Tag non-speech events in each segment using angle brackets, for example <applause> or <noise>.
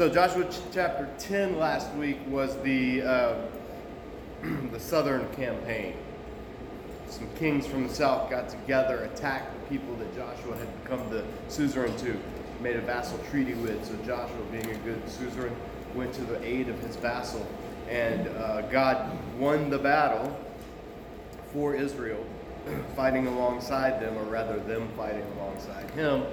So Joshua ch- chapter 10 last week was the uh, <clears throat> the southern campaign. Some kings from the south got together, attacked the people that Joshua had become the suzerain to, made a vassal treaty with. So Joshua, being a good suzerain, went to the aid of his vassal, and uh, God won the battle for Israel, <clears throat> fighting alongside them, or rather, them fighting alongside him,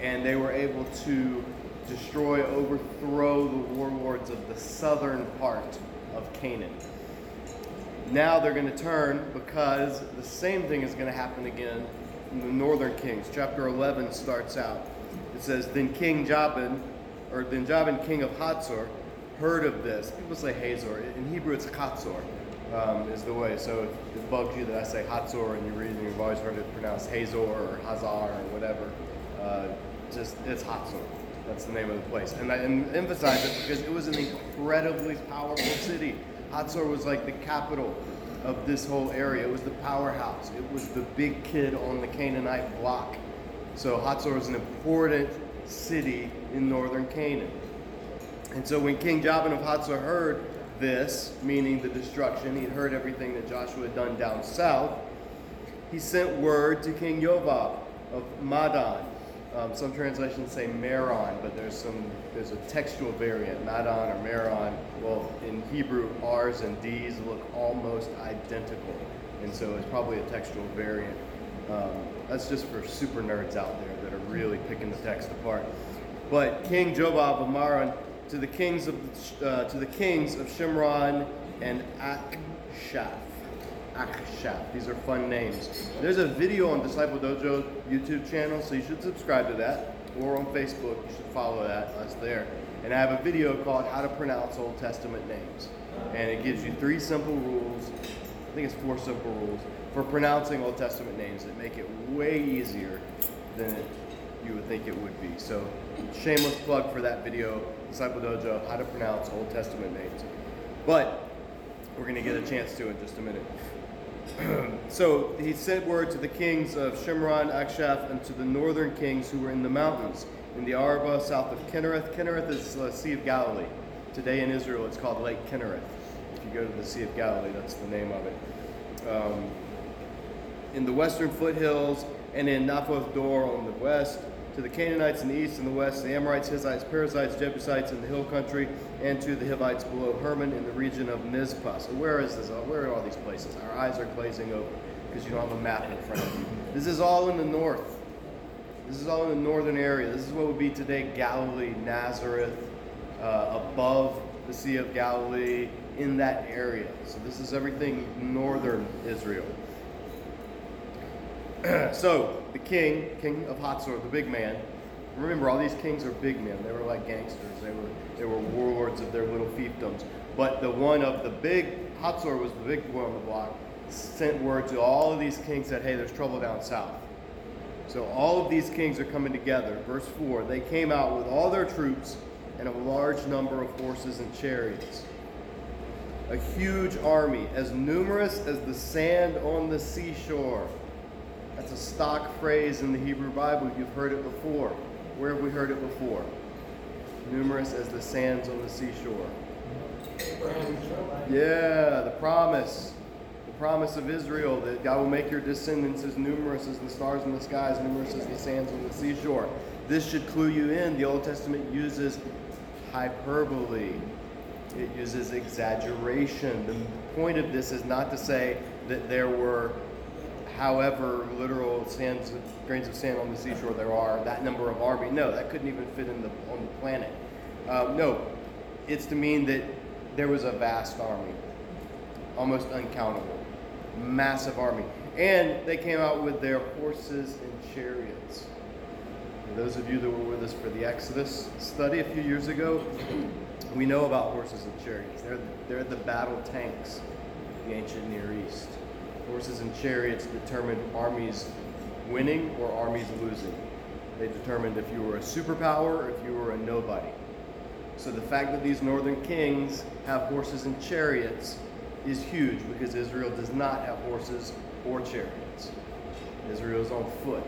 and they were able to destroy, overthrow the warlords of the southern part of Canaan. Now they're going to turn because the same thing is going to happen again in the northern kings. Chapter 11 starts out. It says, Then King Jabin, or then Jabin, king of Hatzor, heard of this. People say Hazor. In Hebrew, it's Hatzor, um, is the way. So if it bugs you that I say Hatzor and you read and you've always heard it pronounced Hazor or Hazar or whatever, uh, just it's Hatzor. That's the name of the place. And I emphasize it because it was an incredibly powerful city. Hatzor was like the capital of this whole area. It was the powerhouse. It was the big kid on the Canaanite block. So Hatzor was an important city in northern Canaan. And so when King Jabin of Hatzor heard this, meaning the destruction, he'd heard everything that Joshua had done down south, he sent word to King Yobab of Madon. Um, some translations say Meron, but there's some there's a textual variant, Madon or Meron. Well, in Hebrew, R's and D's look almost identical, and so it's probably a textual variant. Um, that's just for super nerds out there that are really picking the text apart. But King Jobab of Maron to the kings of uh, to the kings of Shimron and Akshaph. These are fun names. There's a video on Disciple Dojo YouTube channel, so you should subscribe to that. Or on Facebook, you should follow that, us there. And I have a video called How to Pronounce Old Testament Names. And it gives you three simple rules, I think it's four simple rules, for pronouncing Old Testament names that make it way easier than you would think it would be. So, shameless plug for that video, Disciple Dojo, How to Pronounce Old Testament Names. But we're going to get a chance to in just a minute. <clears throat> so he sent word to the kings of Shimron, Akshaph, and to the northern kings who were in the mountains, in the Arabah, south of Kinnereth. Kinnereth is the Sea of Galilee. Today in Israel, it's called Lake Kinnereth. If you go to the Sea of Galilee, that's the name of it. Um, in the western foothills, and in Naphoth Dor on the west, to the Canaanites in the east and the west, the Amorites, Hittites, Perizzites, Jebusites in the hill country, and to the Hivites below Hermon in the region of Mizpah. So where is this? Where are all these places? Our eyes are glazing over because you don't have a map in front of you. This is all in the north. This is all in the northern area. This is what would be today Galilee, Nazareth, uh, above the Sea of Galilee, in that area. So this is everything northern Israel. <clears throat> so the king, king of Hatzor, the big man. Remember, all these kings are big men. They were like gangsters. They were they were warlords of their little fiefdoms. But the one of the big Hatzor was the big one on the block. Sent word to all of these kings that hey, there's trouble down south. So all of these kings are coming together. Verse four. They came out with all their troops and a large number of horses and chariots. A huge army, as numerous as the sand on the seashore. That's a stock phrase in the Hebrew Bible. You've heard it before. Where have we heard it before? Numerous as the sands on the seashore. Yeah, the promise. The promise of Israel that God will make your descendants as numerous as the stars in the skies, numerous as the sands on the seashore. This should clue you in. The Old Testament uses hyperbole. It uses exaggeration. The point of this is not to say that there were however literal sands, grains of sand on the seashore there are, that number of army. No, that couldn't even fit in the on the planet. Um, no, it's to mean that there was a vast army, almost uncountable, massive army, and they came out with their horses and chariots. Those of you that were with us for the Exodus study a few years ago, <clears throat> we know about horses and chariots. They're they're the battle tanks of the ancient Near East horses and chariots determined armies winning or armies losing. They determined if you were a superpower or if you were a nobody. So the fact that these northern kings have horses and chariots is huge because Israel does not have horses or chariots. Israel is on foot.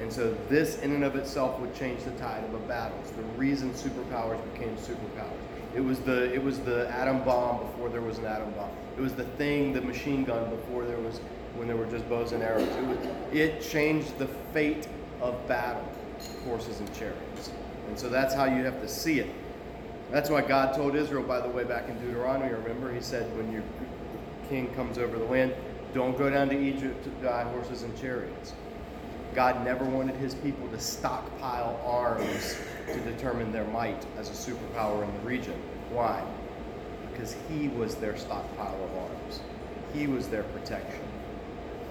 And so this in and of itself would change the tide of a battle. It's the reason superpowers became superpowers. It was the it was the atom bomb before there was an atom bomb. It was the thing, the machine gun before there was when there were just bows and arrows. It, was, it changed the fate of battle, horses and chariots. And so that's how you have to see it. That's why God told Israel, by the way, back in Deuteronomy, remember, he said, when your king comes over the land, don't go down to Egypt to buy horses and chariots. God never wanted his people to stockpile arms to determine their might as a superpower in the region. Why? Because he was their stockpile of arms, he was their protection.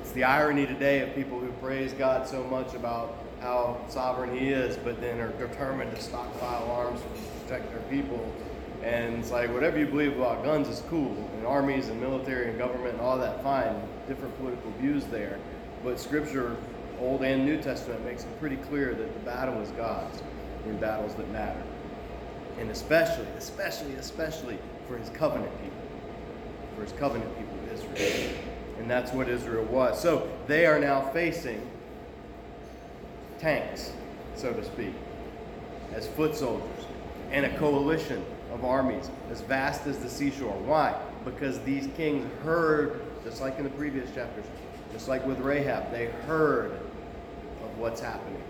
It's the irony today of people who praise God so much about how sovereign he is, but then are determined to stockpile arms to protect their people. And it's like whatever you believe about guns is cool, and armies and military and government and all that fine. Different political views there, but Scripture, Old and New Testament, makes it pretty clear that the battle is God's in battles that matter, and especially, especially, especially for His covenant people, for His covenant people, Israel, and that's what Israel was. So they are now facing tanks, so to speak, as foot soldiers, and a coalition of armies as vast as the seashore. Why? Because these kings heard, just like in the previous chapters, just like with Rahab, they heard of what's happening.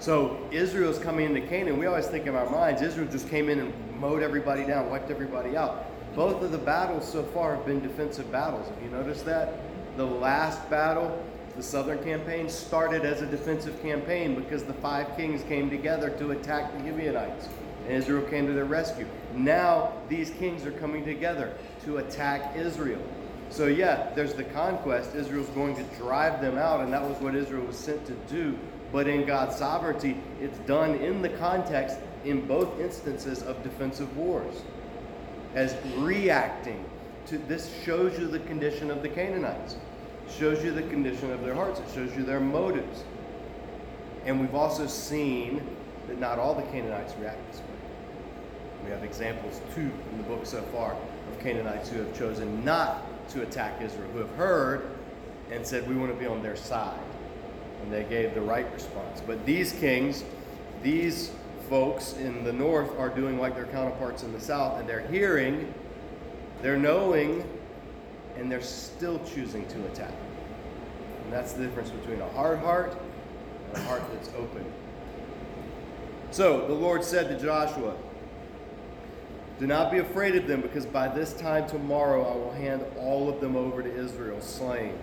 So Israel's coming into Canaan. We always think in our minds, Israel just came in and mowed everybody down, wiped everybody out. Both of the battles so far have been defensive battles. Have you noticed that? The last battle the southern campaign started as a defensive campaign because the five kings came together to attack the Gibeonites. And Israel came to their rescue. Now these kings are coming together to attack Israel. So, yeah, there's the conquest. Israel's going to drive them out, and that was what Israel was sent to do. But in God's sovereignty, it's done in the context in both instances of defensive wars as reacting to this shows you the condition of the Canaanites shows you the condition of their hearts, it shows you their motives. And we've also seen that not all the Canaanites react this way. We have examples, too, in the book so far, of Canaanites who have chosen not to attack Israel, who have heard and said, We want to be on their side. And they gave the right response. But these kings, these folks in the north are doing like their counterparts in the south, and they're hearing, they're knowing and they're still choosing to attack. And that's the difference between a hard heart and a heart that's open. So the Lord said to Joshua, Do not be afraid of them, because by this time tomorrow I will hand all of them over to Israel, slain.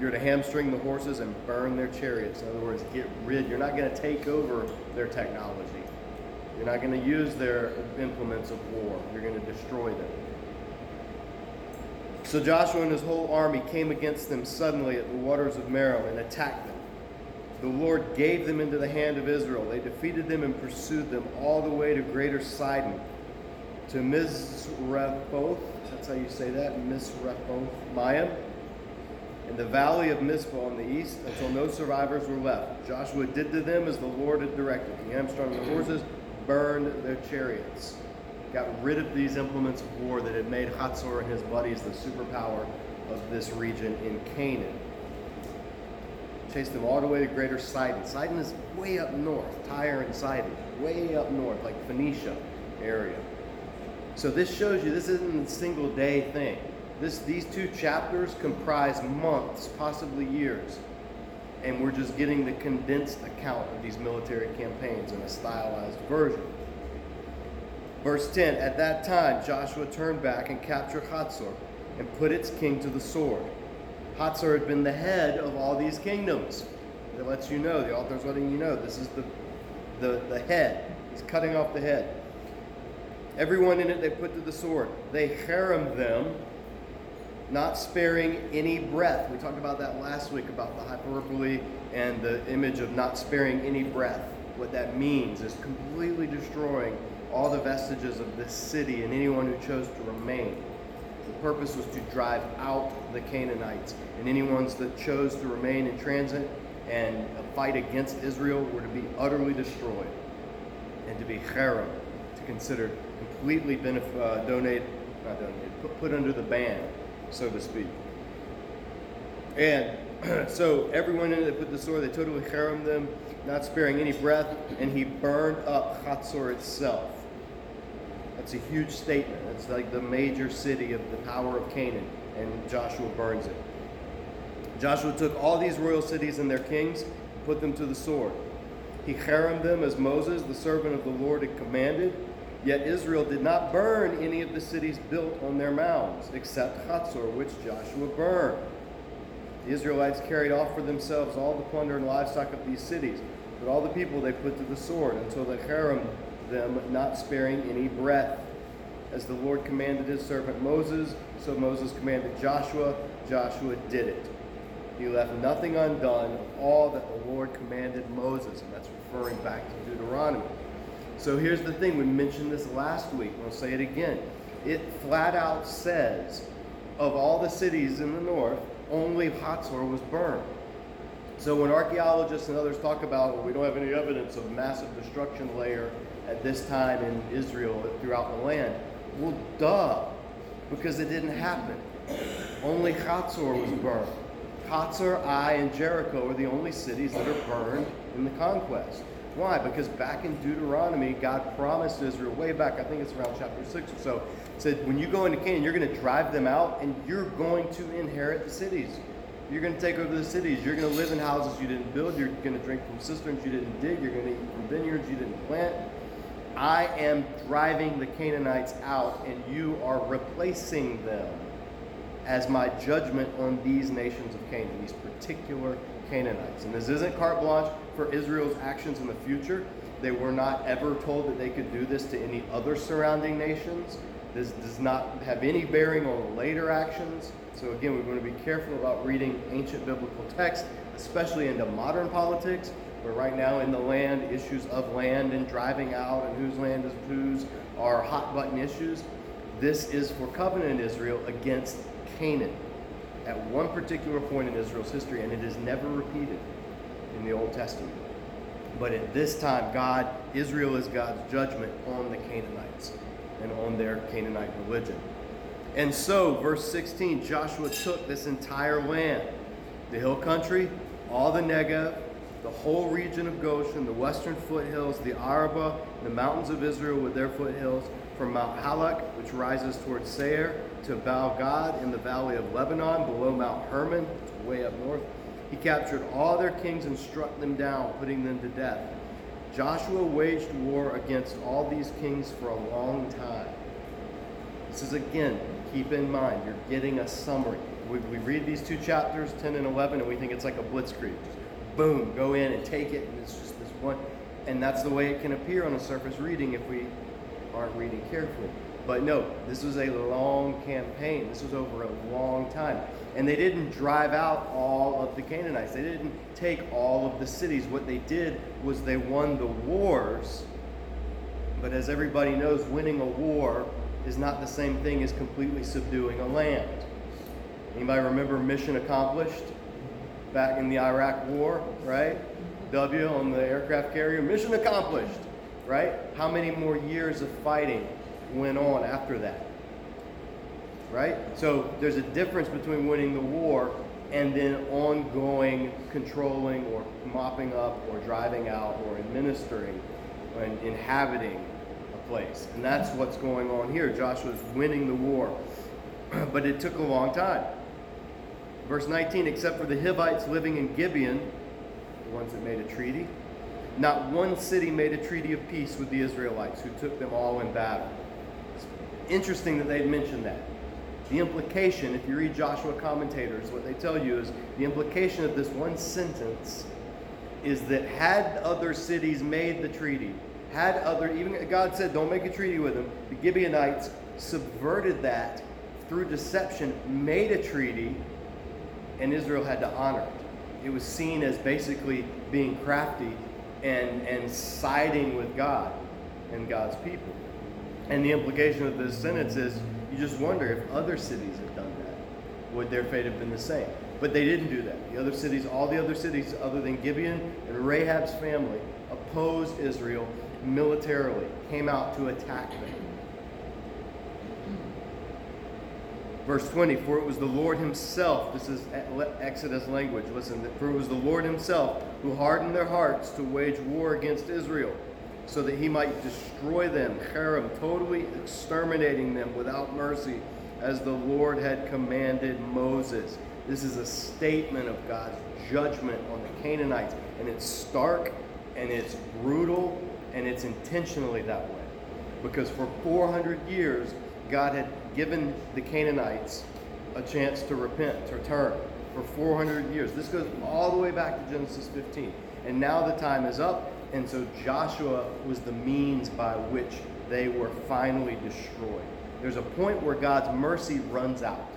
You're to hamstring the horses and burn their chariots. In other words, get rid. You're not going to take over their technology. You're not going to use their implements of war. You're going to destroy them. So Joshua and his whole army came against them suddenly at the waters of Merom and attacked them. The Lord gave them into the hand of Israel. They defeated them and pursued them all the way to greater Sidon, to Misrephoth, that's how you say that, Misrephoth, Mayim, in the valley of Mizpah on the east, until no survivors were left. Joshua did to them as the Lord had directed. He hamstrung the horses, burned their chariots got rid of these implements of war that had made Hatzor and his buddies the superpower of this region in Canaan. Chased them all the way to Greater Sidon. Sidon is way up north, Tyre and Sidon, way up north, like Phoenicia area. So this shows you this isn't a single day thing. This, these two chapters comprise months, possibly years. And we're just getting the condensed account of these military campaigns in a stylized version. Verse 10 At that time, Joshua turned back and captured Hatzor and put its king to the sword. Hatzor had been the head of all these kingdoms. It lets you know, the author's letting you know, this is the, the, the head. He's cutting off the head. Everyone in it they put to the sword. They herem them, not sparing any breath. We talked about that last week about the hyperbole and the image of not sparing any breath. What that means is completely destroying all the vestiges of this city and anyone who chose to remain. The purpose was to drive out the Canaanites, and anyone that chose to remain in transit and fight against Israel were to be utterly destroyed and to be herem, to consider completely benef- uh, donate, not donated, put, put under the ban, so to speak. And <clears throat> so everyone in it put the sword, they totally herem them, not sparing any breath, and he burned up Hatzor itself. That's a huge statement. It's like the major city of the power of Canaan, and Joshua burns it. Joshua took all these royal cities and their kings, put them to the sword. He harried them as Moses, the servant of the Lord, had commanded. Yet Israel did not burn any of the cities built on their mounds, except Hatzor, which Joshua burned. The Israelites carried off for themselves all the plunder and livestock of these cities, but all the people they put to the sword until they harried them, not sparing any breath. As the Lord commanded his servant Moses, so Moses commanded Joshua. Joshua did it. He left nothing undone of all that the Lord commanded Moses, and that's referring back to Deuteronomy. So here's the thing we mentioned this last week, I'll say it again. It flat out says, of all the cities in the north, only Hatzor was burned. So when archaeologists and others talk about, well, we don't have any evidence of massive destruction layer at this time in Israel throughout the land, well, duh, because it didn't happen. Only Hatzor was burned. Hatzor, Ai, and Jericho are the only cities that are burned in the conquest. Why? Because back in Deuteronomy, God promised Israel way back, I think it's around chapter 6 or so, said, when you go into Canaan, you're going to drive them out and you're going to inherit the cities. You're going to take over the cities. You're going to live in houses you didn't build. You're going to drink from cisterns you didn't dig. You're going to eat from vineyards you didn't plant. I am driving the Canaanites out, and you are replacing them as my judgment on these nations of Canaan, these particular Canaanites. And this isn't carte blanche for Israel's actions in the future. They were not ever told that they could do this to any other surrounding nations. This does not have any bearing on later actions. So, again, we want to be careful about reading ancient biblical text, especially into modern politics, where right now in the land, issues of land and driving out and whose land is whose are hot button issues. This is for covenant Israel against Canaan at one particular point in Israel's history, and it is never repeated in the Old Testament. But at this time, God, Israel is God's judgment on the Canaanites and on their Canaanite religion. And so, verse 16 Joshua took this entire land the hill country, all the Negev, the whole region of Goshen, the western foothills, the Arabah, the mountains of Israel with their foothills, from Mount Halak, which rises towards Seir, to Baal Gad in the valley of Lebanon, below Mount Hermon, way up north. He captured all their kings and struck them down, putting them to death. Joshua waged war against all these kings for a long time. This is again, keep in mind, you're getting a summary. We, we read these two chapters, 10 and 11, and we think it's like a blitzkrieg. Just boom, go in and take it, and it's just this one. And that's the way it can appear on a surface reading if we aren't reading carefully. But no, this was a long campaign. This was over a long time. And they didn't drive out all of the Canaanites. They didn't take all of the cities. What they did was they won the wars. But as everybody knows, winning a war is not the same thing as completely subduing a land. Anybody remember mission accomplished back in the Iraq war, right? W on the aircraft carrier, mission accomplished, right? How many more years of fighting went on after that. Right? So there's a difference between winning the war and then ongoing controlling or mopping up or driving out or administering and inhabiting a place. And that's what's going on here. Joshua's winning the war. <clears throat> but it took a long time. Verse 19, except for the Hivites living in Gibeon, the ones that made a treaty, not one city made a treaty of peace with the Israelites, who took them all in battle It's interesting that they'd mentioned that. The implication, if you read Joshua commentators, what they tell you is the implication of this one sentence is that had other cities made the treaty, had other, even God said, don't make a treaty with them, the Gibeonites subverted that through deception, made a treaty, and Israel had to honor it. It was seen as basically being crafty and, and siding with God and God's people. And the implication of this sentence is you just wonder if other cities had done that, would their fate have been the same? But they didn't do that. The other cities, all the other cities other than Gibeon and Rahab's family, opposed Israel militarily, came out to attack them. Verse 20, for it was the Lord himself, this is Exodus language, listen, for it was the Lord himself who hardened their hearts to wage war against Israel, so that he might destroy them, Cherem, totally exterminating them without mercy, as the Lord had commanded Moses. This is a statement of God's judgment on the Canaanites, and it's stark and it's brutal and it's intentionally that way. Because for 400 years, God had given the Canaanites a chance to repent, to turn for 400 years. This goes all the way back to Genesis 15. And now the time is up, and so Joshua was the means by which they were finally destroyed. There's a point where God's mercy runs out.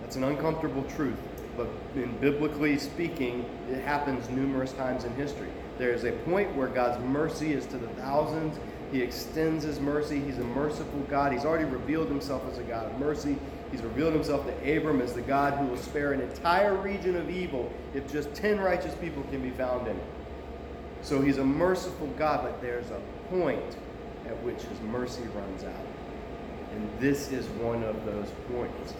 That's an uncomfortable truth, but in biblically speaking, it happens numerous times in history. There is a point where God's mercy is to the thousands he extends his mercy. He's a merciful God. He's already revealed himself as a God of mercy. He's revealed himself to Abram as the God who will spare an entire region of evil if just 10 righteous people can be found in it. So he's a merciful God, but there's a point at which his mercy runs out. And this is one of those points.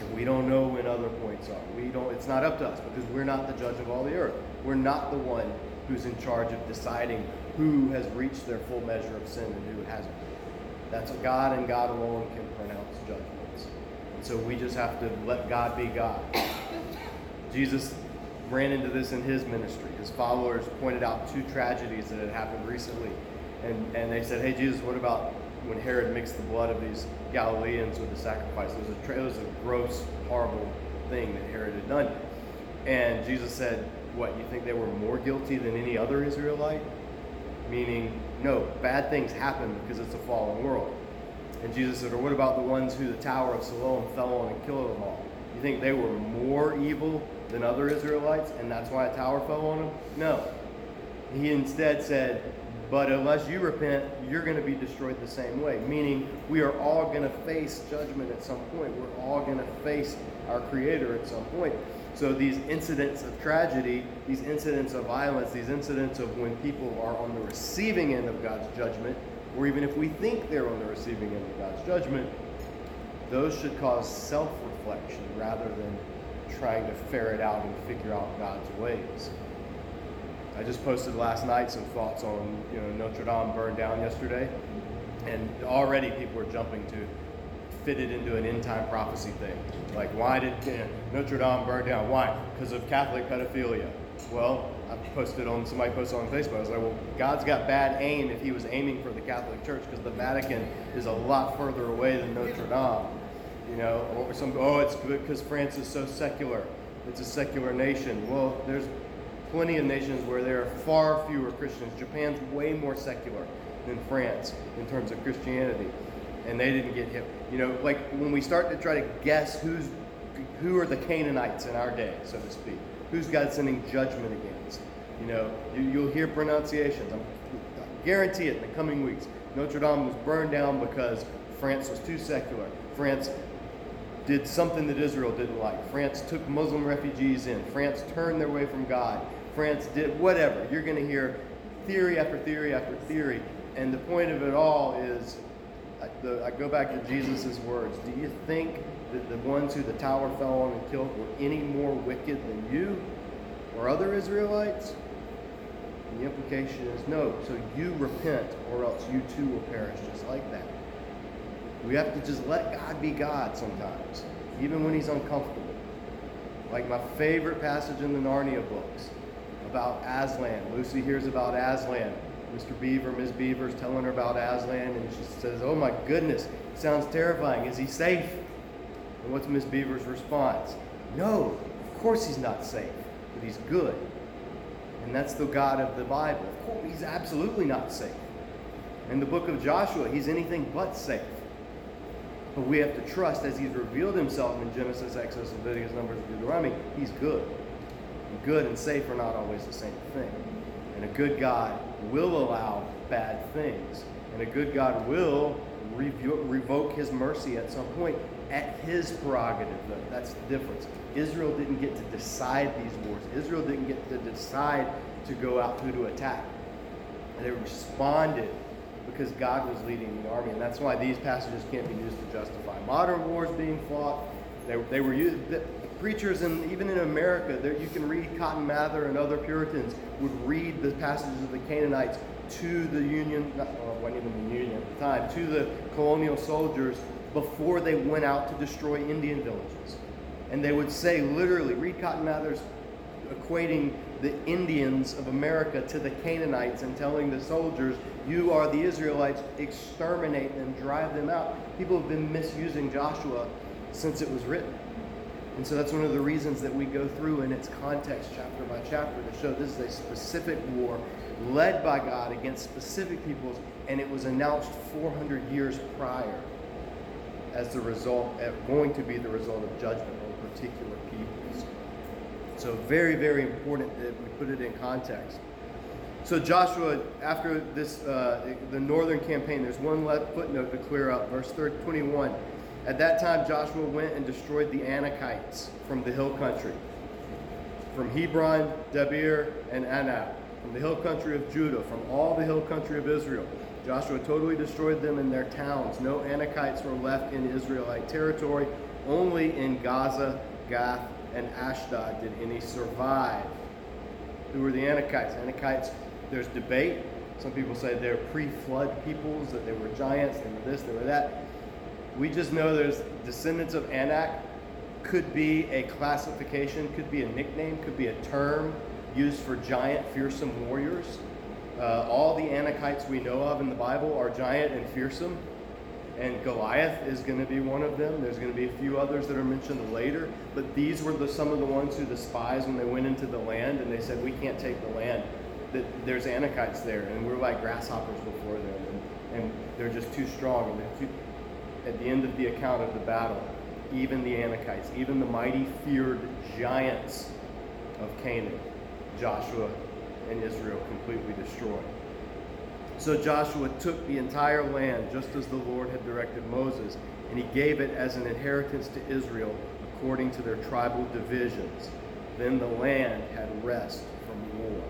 And we don't know when other points are. We don't it's not up to us because we're not the judge of all the earth. We're not the one who's in charge of deciding who has reached their full measure of sin and who hasn't. That's a God and God alone can pronounce judgments. And so we just have to let God be God. Jesus ran into this in his ministry. His followers pointed out two tragedies that had happened recently. And, and they said, Hey, Jesus, what about when Herod mixed the blood of these Galileans with the sacrifice? It was a, it was a gross, horrible thing that Herod had done. And Jesus said, What, you think they were more guilty than any other Israelite? Meaning, no, bad things happen because it's a fallen world. And Jesus said, or what about the ones who the Tower of Siloam fell on and killed them all? You think they were more evil than other Israelites, and that's why a tower fell on them? No. He instead said, but unless you repent, you're going to be destroyed the same way. Meaning, we are all going to face judgment at some point. We're all going to face our Creator at some point. So these incidents of tragedy, these incidents of violence, these incidents of when people are on the receiving end of God's judgment, or even if we think they're on the receiving end of God's judgment, those should cause self reflection rather than trying to ferret out and figure out God's ways. I just posted last night some thoughts on you know Notre Dame burned down yesterday, and already people are jumping to fit it into an end time prophecy thing. Like, why did you know, Notre Dame burn down? Why? Because of Catholic pedophilia. Well, I posted on somebody posted on Facebook. I was like, well, God's got bad aim if He was aiming for the Catholic Church because the Vatican is a lot further away than Notre Dame. You know, or some oh, it's because France is so secular. It's a secular nation. Well, there's plenty of nations where there are far fewer Christians. Japan's way more secular than France in terms of Christianity and they didn't get hit. You know, like when we start to try to guess who's who are the Canaanites in our day, so to speak, who's God sending judgment against. You know, you, will hear pronunciations. I'm, I guarantee it in the coming weeks. Notre Dame was burned down because France was too secular. France did something that Israel didn't like. France took Muslim refugees in. France turned their way from God. France did whatever. You're going to hear theory after theory after theory. And the point of it all is I, the, I go back to Jesus' words. Do you think that the ones who the tower fell on and killed were any more wicked than you or other Israelites? And the implication is no. So you repent, or else you too will perish just like that. We have to just let God be God sometimes, even when He's uncomfortable. Like my favorite passage in the Narnia books about Aslan. Lucy hears about Aslan Mr. Beaver, Ms. Beaver's telling her about Aslan, and she says, Oh my goodness, sounds terrifying. Is he safe? And what's Miss Beaver's response? No, of course he's not safe, but he's good. And that's the God of the Bible. Of course, he's absolutely not safe. In the book of Joshua, he's anything but safe. But we have to trust as he's revealed himself in Genesis, Exodus, Leviticus, Numbers, and Deuteronomy, he's good. And good and safe are not always the same thing. And a good God will allow bad things. And a good God will revoke his mercy at some point at his prerogative, though. That's the difference. Israel didn't get to decide these wars, Israel didn't get to decide to go out who to attack. And they responded because God was leading the army. And that's why these passages can't be used to justify modern wars being fought. They, they were used, preachers, and even in America, there, you can read Cotton Mather and other Puritans would read the passages of the Canaanites to the Union, not, uh, well, wasn't even the Union at the time, to the colonial soldiers before they went out to destroy Indian villages. And they would say, literally, read Cotton Mather's equating the Indians of America to the Canaanites and telling the soldiers, You are the Israelites, exterminate them, drive them out. People have been misusing Joshua since it was written. And so that's one of the reasons that we go through in its context, chapter by chapter, to show this is a specific war led by God against specific peoples, and it was announced 400 years prior as the result, uh, going to be the result of judgment on particular peoples. So very, very important that we put it in context. So Joshua, after this, uh, the northern campaign, there's one left footnote to clear up. Verse 21. At that time, Joshua went and destroyed the Anakites from the hill country, from Hebron, Debir, and Anab, from the hill country of Judah, from all the hill country of Israel. Joshua totally destroyed them in their towns. No Anakites were left in Israelite territory. Only in Gaza, Gath, and Ashdod did any survive. Who were the Anakites? Anakites, there's debate. Some people say they're pre flood peoples, that they were giants, they were this, they were that. We just know there's descendants of Anak, could be a classification, could be a nickname, could be a term used for giant, fearsome warriors. Uh, all the Anakites we know of in the Bible are giant and fearsome, and Goliath is going to be one of them. There's going to be a few others that are mentioned later, but these were the, some of the ones who the spies when they went into the land and they said, "We can't take the land." That there's Anakites there, and we're like grasshoppers before them, and, and they're just too strong. And they're too, at the end of the account of the battle, even the Anakites, even the mighty feared giants of Canaan, Joshua and Israel completely destroyed. So Joshua took the entire land just as the Lord had directed Moses, and he gave it as an inheritance to Israel according to their tribal divisions. Then the land had rest from war.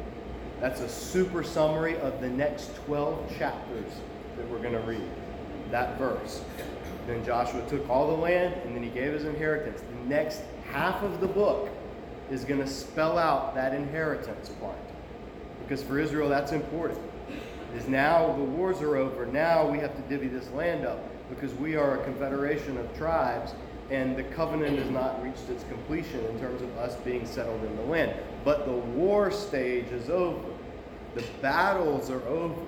That's a super summary of the next 12 chapters that we're going to read. That verse. Then Joshua took all the land and then he gave his inheritance. The next half of the book is going to spell out that inheritance part. Because for Israel, that's important. Is now the wars are over. Now we have to divvy this land up because we are a confederation of tribes and the covenant has not reached its completion in terms of us being settled in the land. But the war stage is over. The battles are over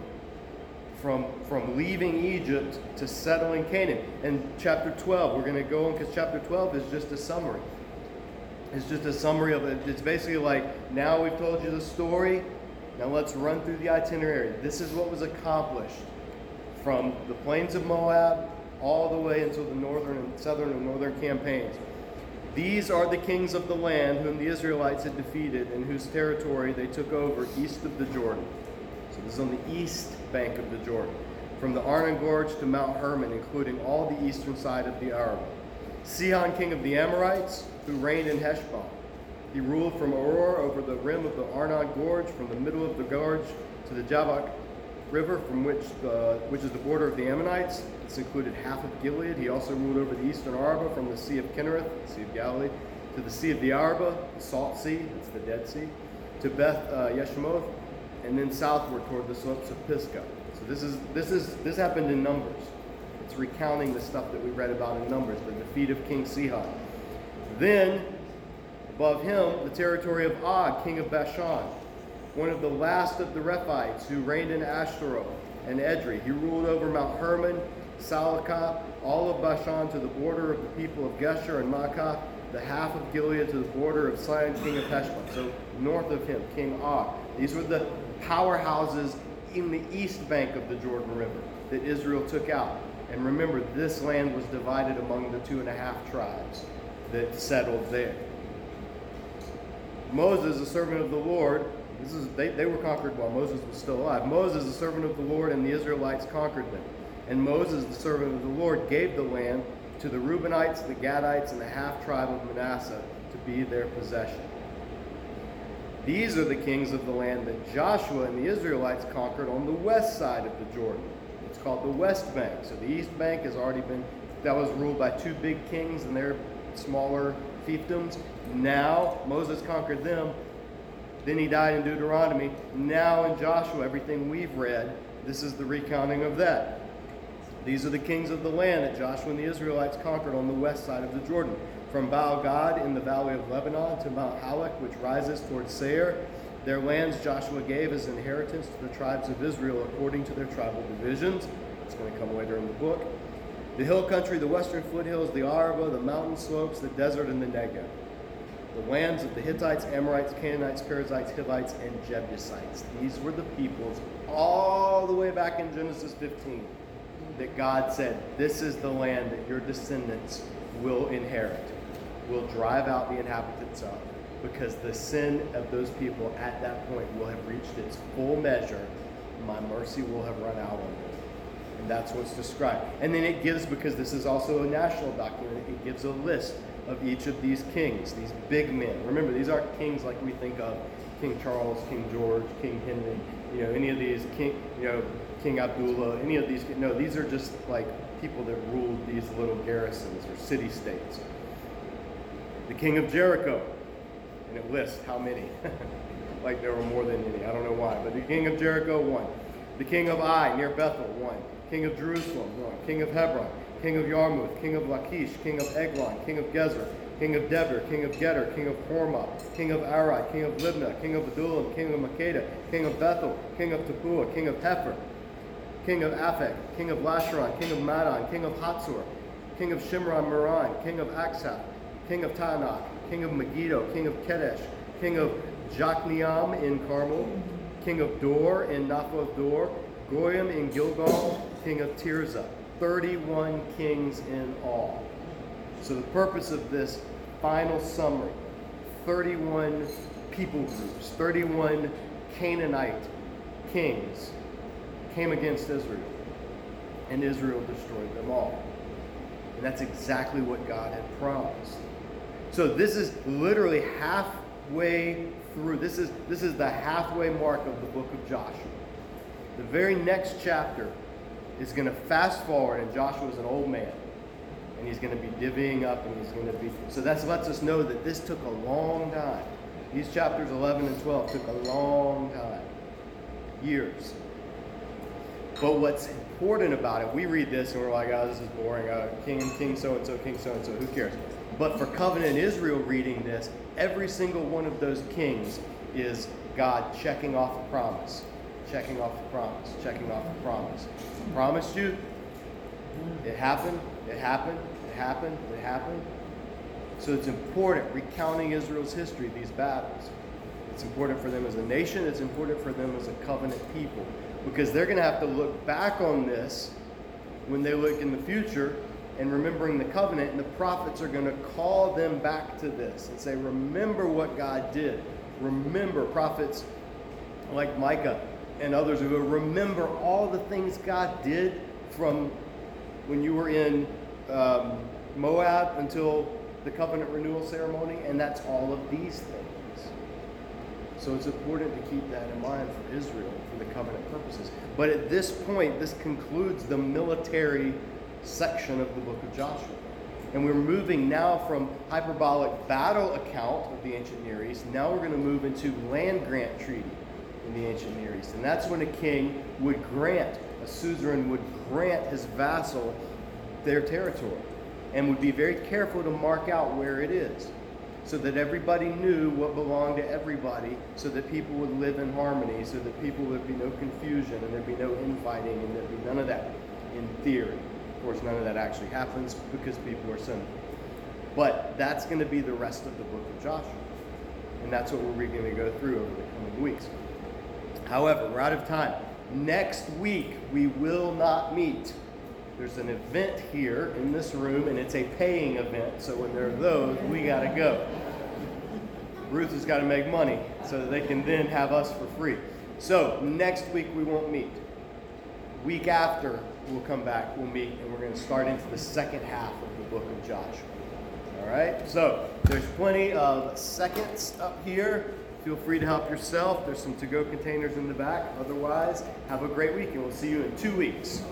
from, from leaving Egypt to settling Canaan. And chapter 12, we're going to go on because chapter 12 is just a summary. It's just a summary of it. It's basically like now we've told you the story. Now let's run through the itinerary. This is what was accomplished from the plains of Moab all the way until the northern and southern and northern campaigns. These are the kings of the land whom the Israelites had defeated and whose territory they took over east of the Jordan. So this is on the east bank of the Jordan, from the Arnon Gorge to Mount Hermon, including all the eastern side of the Arabah. Sihon, king of the Amorites, who reigned in Heshbon. He ruled from Aroer over the rim of the Arnon Gorge, from the middle of the gorge to the Jabbok River, from which the, which is the border of the Ammonites. This included half of Gilead. He also ruled over the eastern Arabah, from the Sea of Kinnereth, the Sea of Galilee, to the Sea of the Arabah, the Salt Sea, that's the Dead Sea, to Beth uh, and then southward toward the slopes of Pisgah. So this is this is this happened in Numbers. It's recounting the stuff that we read about in Numbers, the defeat of King Sihon. Then, above him, the territory of Og, king of Bashan, one of the last of the Rephaites who reigned in Ashtaroth and Edrei. He ruled over Mount Hermon, Salecah, all of Bashan to the border of the people of Geshur and Maacah, the half of Gilead to the border of Sihon, king of Heshbon. So north of him, King Og. These were the powerhouses in the east bank of the Jordan River that Israel took out. And remember, this land was divided among the two and a half tribes that settled there. Moses, a servant of the Lord, this is they, they were conquered while Moses was still alive. Moses, a servant of the Lord, and the Israelites conquered them. And Moses, the servant of the Lord, gave the land to the Reubenites, the Gadites, and the half tribe of Manasseh to be their possession. These are the kings of the land that Joshua and the Israelites conquered on the west side of the Jordan, It's called the West Bank. So the East Bank has already been, that was ruled by two big kings and their smaller fiefdoms. Now Moses conquered them. Then he died in Deuteronomy. Now in Joshua, everything we've read, this is the recounting of that. These are the kings of the land that Joshua and the Israelites conquered on the west side of the Jordan. From Baal Gad in the valley of Lebanon to Mount Halak, which rises towards Seir, their lands Joshua gave as inheritance to the tribes of Israel according to their tribal divisions. It's going to come later in the book. The hill country, the western foothills, the Arabah, the mountain slopes, the desert, and the Negev. The lands of the Hittites, Amorites, Canaanites, Perizzites, Hivites, and Jebusites. These were the peoples all the way back in Genesis 15 that God said, This is the land that your descendants will inherit, will drive out the inhabitants of because the sin of those people at that point will have reached its full measure. My mercy will have run out on them. And that's what's described. And then it gives, because this is also a national document, it gives a list of each of these kings, these big men. Remember, these aren't kings like we think of King Charles, King George, King Henry, you know, any of these, King, you know, King Abdullah, any of these. No, these are just like people that ruled these little garrisons or city states. The king of Jericho, and it lists how many. like there were more than any. I don't know why. But the king of Jericho, one. The king of Ai, near Bethel, one. King of Jerusalem, one. King of Hebron, king of Yarmouth, king of Lachish, king of Eglon, king of Gezer, king of Debir, king of Geder, king of Hormah, king of Arai, king of Libnah, king of Adullam, king of Makkedah, king of Bethel, king of Tappuah, king of Hepher, king of Aphek, king of Lasharon, king of Madon, king of Hatzor, king of Shimron Meron, king of Akshaph, king of Taanach, king of Megiddo, king of Kedesh, king of Jokneam in Carmel, king of Dor in Naphoth Dor, Goyim in Gilgal, king of Tirzah. 31 kings in all. So the purpose of this final summary, 31 people groups, 31 Canaanite kings came against Israel, and Israel destroyed them all. And that's exactly what God had promised. So this is literally halfway through. This is this is the halfway mark of the book of Joshua. The very next chapter is going to fast forward, and Joshua is an old man, and he's going to be divvying up, and he's going to be. So that lets us know that this took a long time. These chapters 11 and 12 took a long time, years. But what's important about it, we read this and we're like, oh, this is boring. Uh, king, king, so and so, king, so and so. Who cares? But for covenant Israel reading this, every single one of those kings is God checking off a promise, checking off a promise, checking off a promise. I promised you, it happened, it happened, it happened, it happened. So it's important recounting Israel's history, these battles. It's important for them as a nation, it's important for them as a covenant people. Because they're going to have to look back on this when they look in the future and remembering the covenant, and the prophets are going to call them back to this and say, Remember what God did. Remember, prophets like Micah and others who Remember all the things God did from when you were in um, Moab until the covenant renewal ceremony, and that's all of these things. So it's important to keep that in mind for Israel for the covenant purposes. But at this point, this concludes the military section of the book of Joshua. And we're moving now from hyperbolic battle account of the ancient Near East. Now we're going to move into land grant treaty in the ancient Near East. And that's when a king would grant, a suzerain would grant his vassal their territory and would be very careful to mark out where it is so that everybody knew what belonged to everybody so that people would live in harmony, so that people would be no confusion and there'd be no infighting and there'd be none of that in theory Of course, none of that actually happens because people are sinful. But that's going to be the rest of the book of Joshua. And that's what we're going to go through over the coming weeks. However, we're out of time. Next week, we will not meet. There's an event here in this room, and it's a paying event. So when there are those, we got to go. Ruth has got to make money so that they can then have us for free. So next week, we won't meet. Week after, we'll come back, we'll meet, and we're going to start into the second half of the book of Joshua. All right? So there's plenty of seconds up here Feel free to help yourself. There's some to go containers in the back. Otherwise, have a great week, and we'll see you in two weeks.